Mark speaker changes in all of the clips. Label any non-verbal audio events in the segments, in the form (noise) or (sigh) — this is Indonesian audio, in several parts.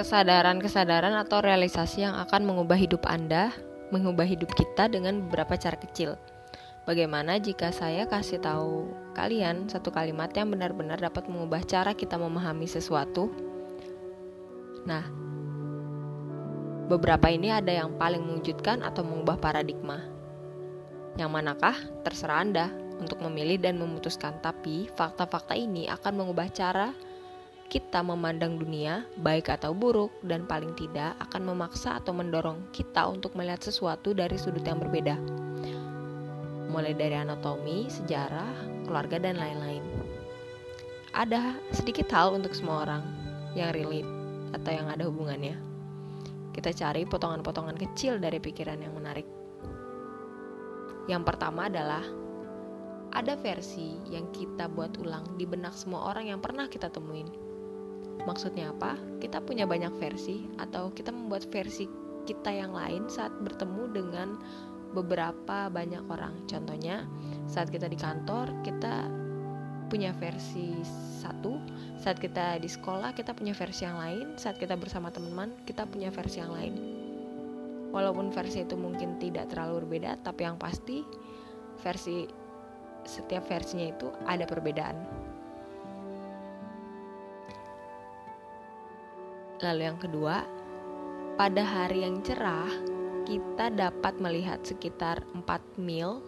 Speaker 1: kesadaran-kesadaran atau realisasi yang akan mengubah hidup Anda, mengubah hidup kita dengan beberapa cara kecil. Bagaimana jika saya kasih tahu kalian satu kalimat yang benar-benar dapat mengubah cara kita memahami sesuatu? Nah, beberapa ini ada yang paling mewujudkan atau mengubah paradigma. Yang manakah? Terserah Anda untuk memilih dan memutuskan, tapi fakta-fakta ini akan mengubah cara kita memandang dunia, baik atau buruk, dan paling tidak akan memaksa atau mendorong kita untuk melihat sesuatu dari sudut yang berbeda. Mulai dari anatomi, sejarah, keluarga, dan lain-lain. Ada sedikit hal untuk semua orang yang relate atau yang ada hubungannya. Kita cari potongan-potongan kecil dari pikiran yang menarik. Yang pertama adalah ada versi yang kita buat ulang di benak semua orang yang pernah kita temuin Maksudnya apa? Kita punya banyak versi atau kita membuat versi kita yang lain saat bertemu dengan beberapa banyak orang. Contohnya, saat kita di kantor, kita punya versi satu, saat kita di sekolah kita punya versi yang lain, saat kita bersama teman-teman kita punya versi yang lain. Walaupun versi itu mungkin tidak terlalu berbeda, tapi yang pasti versi setiap versinya itu ada perbedaan. Lalu yang kedua, pada hari yang cerah, kita dapat melihat sekitar 4 mil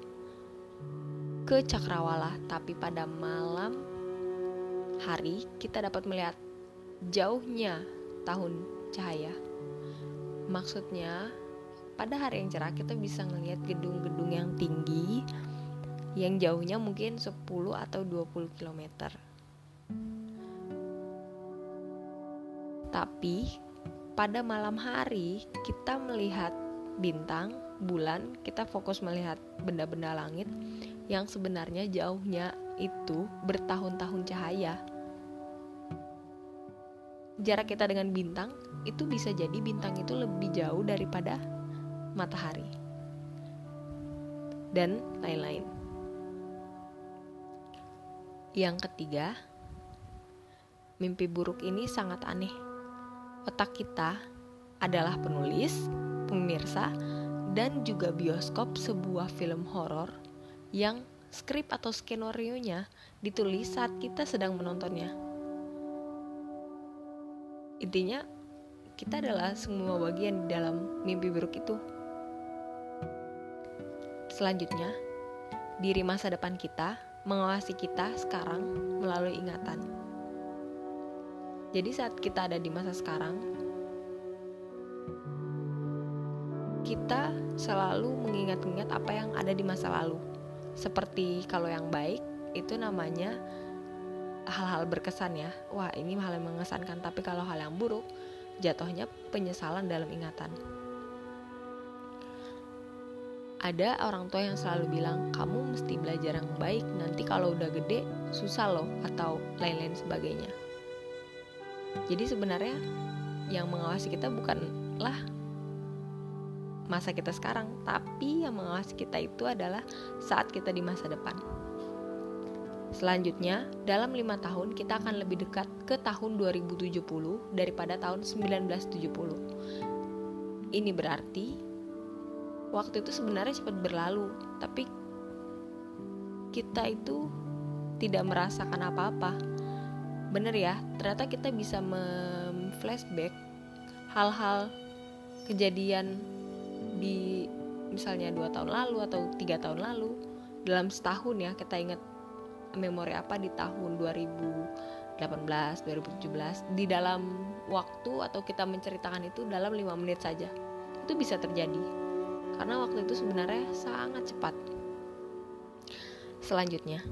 Speaker 1: ke Cakrawala, tapi pada malam hari kita dapat melihat jauhnya tahun cahaya. Maksudnya, pada hari yang cerah kita bisa melihat gedung-gedung yang tinggi yang jauhnya mungkin 10 atau 20 kilometer. Tapi pada malam hari kita melihat bintang, bulan, kita fokus melihat benda-benda langit yang sebenarnya jauhnya itu bertahun-tahun cahaya. Jarak kita dengan bintang itu bisa jadi bintang itu lebih jauh daripada matahari. Dan lain-lain. Yang ketiga, mimpi buruk ini sangat aneh otak kita adalah penulis, pemirsa, dan juga bioskop sebuah film horor yang skrip atau skenario-nya ditulis saat kita sedang menontonnya. Intinya, kita adalah semua bagian di dalam mimpi buruk itu. Selanjutnya, diri masa depan kita mengawasi kita sekarang melalui ingatan. Jadi saat kita ada di masa sekarang, kita selalu mengingat-ingat apa yang ada di masa lalu. Seperti kalau yang baik itu namanya hal-hal berkesan ya. Wah, ini hal yang mengesankan, tapi kalau hal yang buruk jatuhnya penyesalan dalam ingatan. Ada orang tua yang selalu bilang, "Kamu mesti belajar yang baik, nanti kalau udah gede susah loh," atau lain-lain sebagainya. Jadi sebenarnya yang mengawasi kita bukanlah masa kita sekarang, tapi yang mengawasi kita itu adalah saat kita di masa depan. Selanjutnya, dalam lima tahun kita akan lebih dekat ke tahun 2070 daripada tahun 1970. Ini berarti waktu itu sebenarnya cepat berlalu, tapi kita itu tidak merasakan apa-apa bener ya ternyata kita bisa memflashback hal-hal kejadian di misalnya dua tahun lalu atau tiga tahun lalu dalam setahun ya kita ingat memori apa di tahun 2018 2017 di dalam waktu atau kita menceritakan itu dalam lima menit saja. Itu bisa terjadi karena waktu itu sebenarnya sangat cepat. Selanjutnya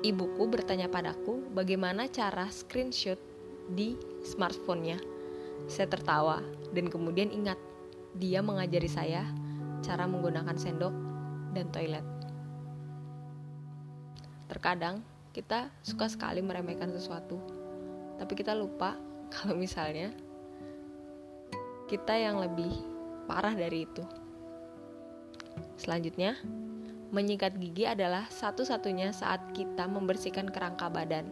Speaker 1: Ibuku bertanya padaku bagaimana cara screenshot di smartphone-nya. Saya tertawa dan kemudian ingat dia mengajari saya cara menggunakan sendok dan toilet. Terkadang kita suka sekali meremehkan sesuatu, tapi kita lupa (laughs) kalau misalnya kita yang lebih parah dari itu. Selanjutnya, Menyikat gigi adalah satu-satunya saat kita membersihkan kerangka badan.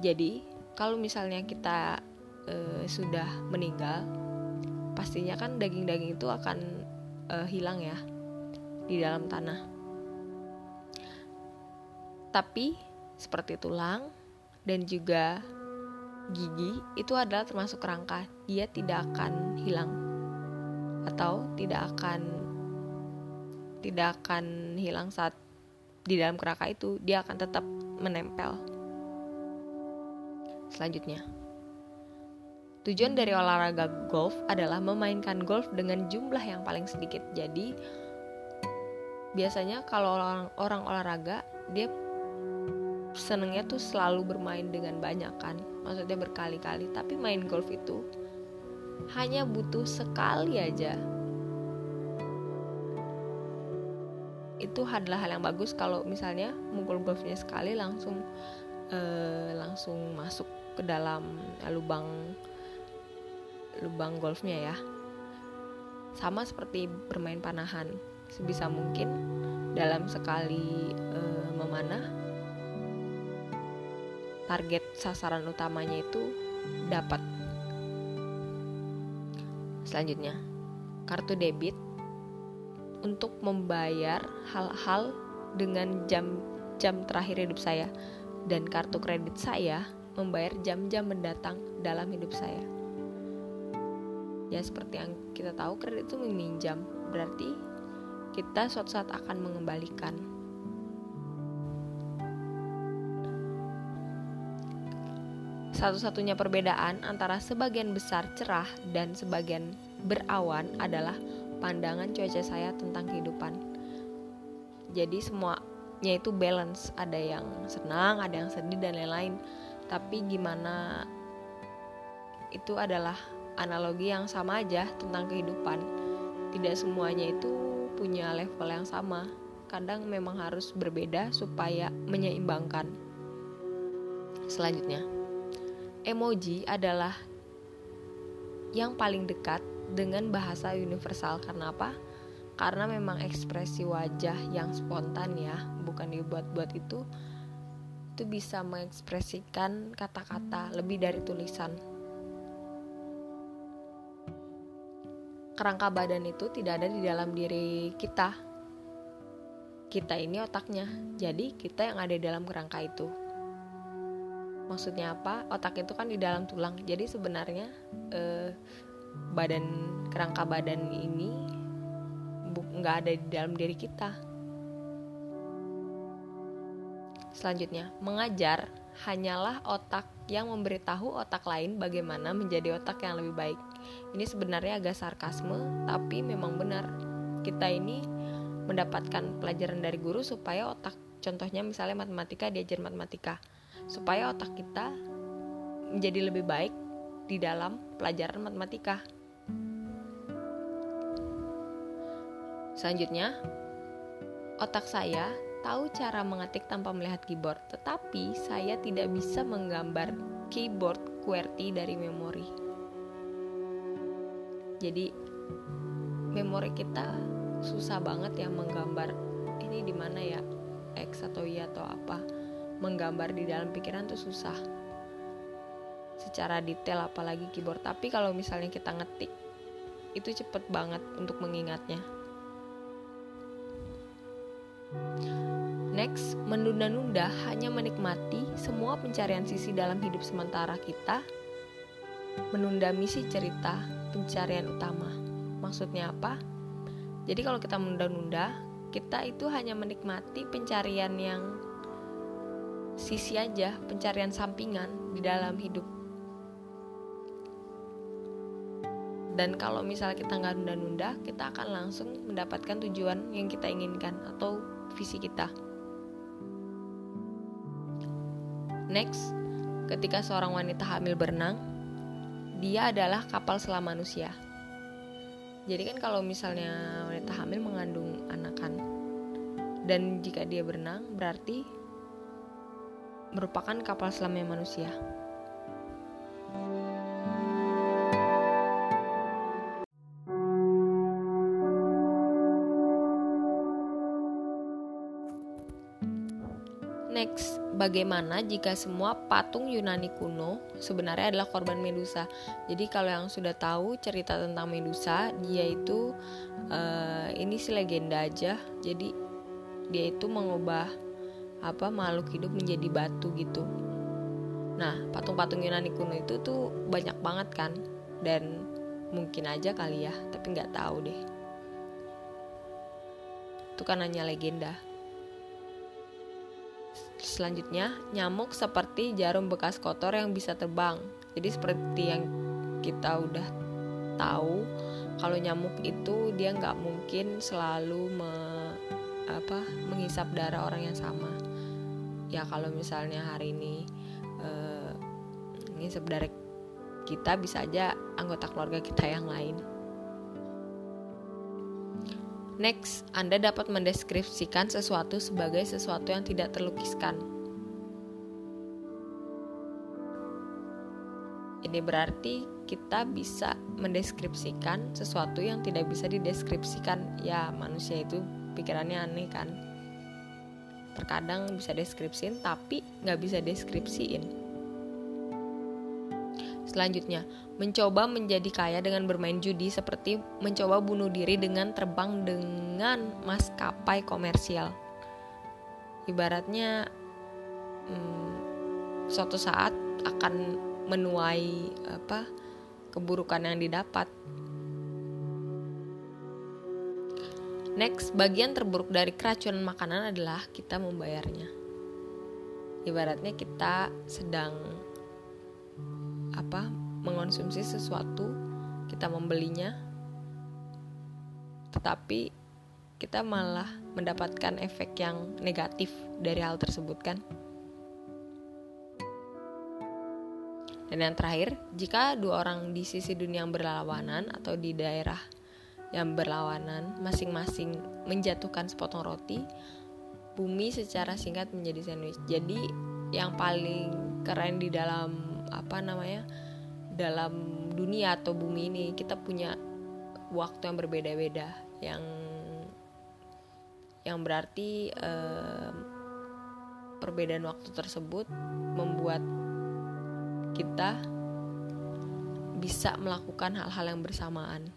Speaker 1: Jadi, kalau misalnya kita uh, sudah meninggal pastinya kan daging-daging itu akan uh, hilang ya di dalam tanah tapi seperti tulang dan juga gigi itu adalah termasuk kerangka dia tidak akan hilang atau tidak akan tidak akan hilang saat di dalam kerangka itu dia akan tetap menempel. Selanjutnya tujuan dari olahraga golf adalah memainkan golf dengan jumlah yang paling sedikit. Jadi biasanya kalau orang orang olahraga dia senengnya tuh selalu bermain dengan banyak kan maksudnya berkali-kali. Tapi main golf itu hanya butuh sekali aja itu adalah hal yang bagus kalau misalnya mukul golfnya sekali langsung uh, langsung masuk ke dalam lubang lubang golfnya ya sama seperti bermain panahan sebisa mungkin dalam sekali uh, memanah target sasaran utamanya itu dapat. Selanjutnya, kartu debit untuk membayar hal-hal dengan jam-jam terakhir hidup saya. Dan kartu kredit saya membayar jam-jam mendatang dalam hidup saya. Ya seperti yang kita tahu kredit itu meminjam, berarti kita suatu saat akan mengembalikan. Satu-satunya perbedaan antara sebagian besar cerah dan sebagian berawan adalah pandangan cuaca saya tentang kehidupan. Jadi semuanya itu balance, ada yang senang, ada yang sedih dan lain-lain. Tapi gimana itu adalah analogi yang sama aja tentang kehidupan. Tidak semuanya itu punya level yang sama. Kadang memang harus berbeda supaya menyeimbangkan. Selanjutnya, emoji adalah yang paling dekat dengan bahasa universal karena apa? Karena memang ekspresi wajah yang spontan ya, bukan dibuat-buat itu itu bisa mengekspresikan kata-kata lebih dari tulisan. Kerangka badan itu tidak ada di dalam diri kita. Kita ini otaknya, jadi kita yang ada di dalam kerangka itu maksudnya apa otak itu kan di dalam tulang jadi sebenarnya eh, badan kerangka badan ini nggak ada di dalam diri kita. Selanjutnya mengajar hanyalah otak yang memberitahu otak lain bagaimana menjadi otak yang lebih baik. Ini sebenarnya agak sarkasme tapi memang benar. Kita ini mendapatkan pelajaran dari guru supaya otak contohnya misalnya matematika diajar matematika supaya otak kita menjadi lebih baik di dalam pelajaran matematika. Selanjutnya, otak saya tahu cara mengetik tanpa melihat keyboard, tetapi saya tidak bisa menggambar keyboard QWERTY dari memori. Jadi, memori kita susah banget ya menggambar ini di mana ya X atau Y atau apa menggambar di dalam pikiran tuh susah secara detail apalagi keyboard tapi kalau misalnya kita ngetik itu cepet banget untuk mengingatnya Next, menunda-nunda hanya menikmati semua pencarian sisi dalam hidup sementara kita, menunda misi cerita pencarian utama. Maksudnya apa? Jadi kalau kita menunda-nunda, kita itu hanya menikmati pencarian yang sisi aja pencarian sampingan di dalam hidup dan kalau misalnya kita nggak nunda-nunda kita akan langsung mendapatkan tujuan yang kita inginkan atau visi kita next ketika seorang wanita hamil berenang dia adalah kapal selam manusia jadi kan kalau misalnya wanita hamil mengandung anakan dan jika dia berenang berarti merupakan kapal selamnya manusia. Next, bagaimana jika semua patung Yunani kuno sebenarnya adalah korban Medusa? Jadi kalau yang sudah tahu cerita tentang Medusa, dia itu uh, ini sih legenda aja. Jadi dia itu mengubah apa makhluk hidup menjadi batu gitu. Nah, patung-patung Yunani kuno itu tuh banyak banget kan, dan mungkin aja kali ya, tapi nggak tahu deh. Itu kan hanya legenda. Selanjutnya, nyamuk seperti jarum bekas kotor yang bisa terbang. Jadi seperti yang kita udah tahu, kalau nyamuk itu dia nggak mungkin selalu me, apa menghisap darah orang yang sama. Ya kalau misalnya hari ini uh, menghisap darah kita bisa aja anggota keluarga kita yang lain. Next, Anda dapat mendeskripsikan sesuatu sebagai sesuatu yang tidak terlukiskan. Ini berarti kita bisa mendeskripsikan sesuatu yang tidak bisa dideskripsikan. Ya, manusia itu pikirannya aneh kan. Terkadang bisa deskripsiin tapi nggak bisa deskripsiin. Selanjutnya, mencoba menjadi kaya dengan bermain judi seperti mencoba bunuh diri dengan terbang dengan maskapai komersial. Ibaratnya hmm, suatu saat akan menuai apa keburukan yang didapat. Next, bagian terburuk dari keracunan makanan adalah kita membayarnya. Ibaratnya kita sedang apa mengonsumsi sesuatu kita membelinya. Tetapi kita malah mendapatkan efek yang negatif dari hal tersebut kan? Dan yang terakhir jika dua orang di sisi dunia yang berlawanan atau di daerah yang berlawanan masing-masing menjatuhkan sepotong roti bumi secara singkat menjadi sandwich. Jadi yang paling keren di dalam apa namanya dalam dunia atau bumi ini kita punya waktu yang berbeda-beda yang yang berarti eh, perbedaan waktu tersebut membuat kita bisa melakukan hal-hal yang bersamaan.